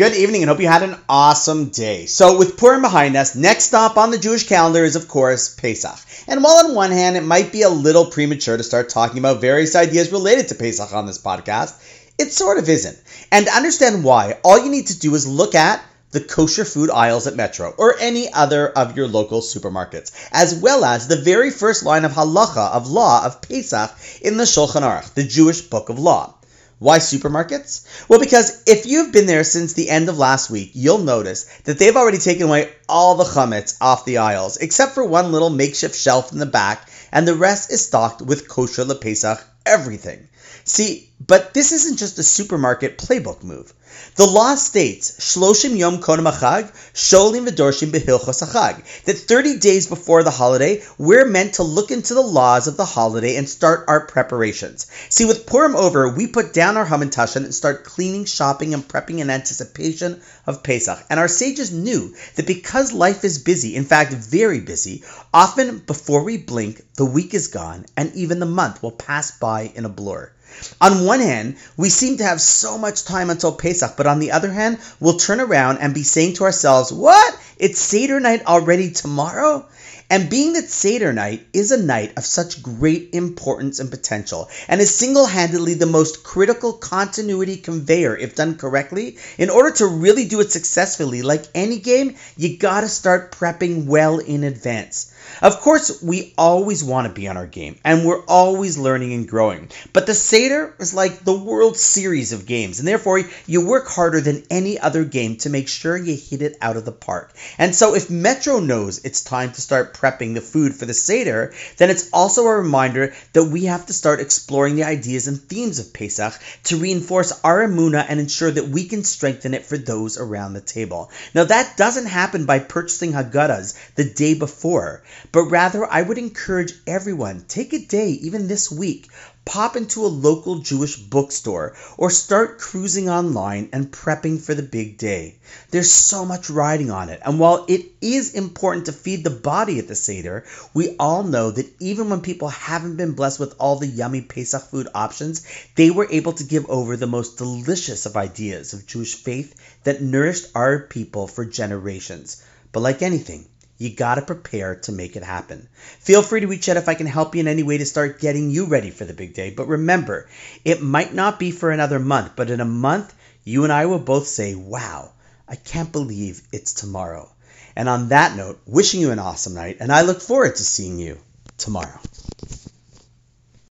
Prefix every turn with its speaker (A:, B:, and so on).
A: Good evening and hope you had an awesome day. So, with Purim behind us, next stop on the Jewish calendar is, of course, Pesach. And while on one hand it might be a little premature to start talking about various ideas related to Pesach on this podcast, it sort of isn't. And to understand why, all you need to do is look at the kosher food aisles at Metro or any other of your local supermarkets, as well as the very first line of halacha of law of Pesach in the Shulchan Aruch, the Jewish book of law. Why supermarkets? Well, because if you've been there since the end of last week, you'll notice that they've already taken away all the chametz off the aisles, except for one little makeshift shelf in the back, and the rest is stocked with kosher lepesach everything. See, but this isn't just a supermarket playbook move. The law states, Shloshim Yom Kodem Achag, Sholim V'Dorshim Behilchos Achag, that 30 days before the holiday, we're meant to look into the laws of the holiday and start our preparations. See, with Purim over, we put down our Hamantashen and start cleaning, shopping, and prepping in anticipation of Pesach. And our sages knew that because life is busy, in fact, very busy, often before we blink, the week is gone, and even the month will pass by in a blur. On one hand, we seem to have so much time until Pesach, but on the other hand, we'll turn around and be saying to ourselves, What? It's Seder night already tomorrow? And being that Seder night is a night of such great importance and potential, and is single handedly the most critical continuity conveyor if done correctly, in order to really do it successfully, like any game, you gotta start prepping well in advance. Of course, we always want to be on our game, and we're always learning and growing. But the Seder is like the World Series of games, and therefore you work harder than any other game to make sure you hit it out of the park. And so, if Metro knows it's time to start prepping the food for the Seder, then it's also a reminder that we have to start exploring the ideas and themes of Pesach to reinforce our Emunah and ensure that we can strengthen it for those around the table. Now, that doesn't happen by purchasing Haggadahs the day before but rather I would encourage everyone take a day, even this week, pop into a local Jewish bookstore or start cruising online and prepping for the big day. There's so much riding on it. And while it is important to feed the body at the Seder, we all know that even when people haven't been blessed with all the yummy Pesach food options, they were able to give over the most delicious of ideas of Jewish faith that nourished our people for generations. But like anything, you gotta prepare to make it happen. Feel free to reach out if I can help you in any way to start getting you ready for the big day. But remember, it might not be for another month, but in a month, you and I will both say, wow, I can't believe it's tomorrow. And on that note, wishing you an awesome night, and I look forward to seeing you tomorrow.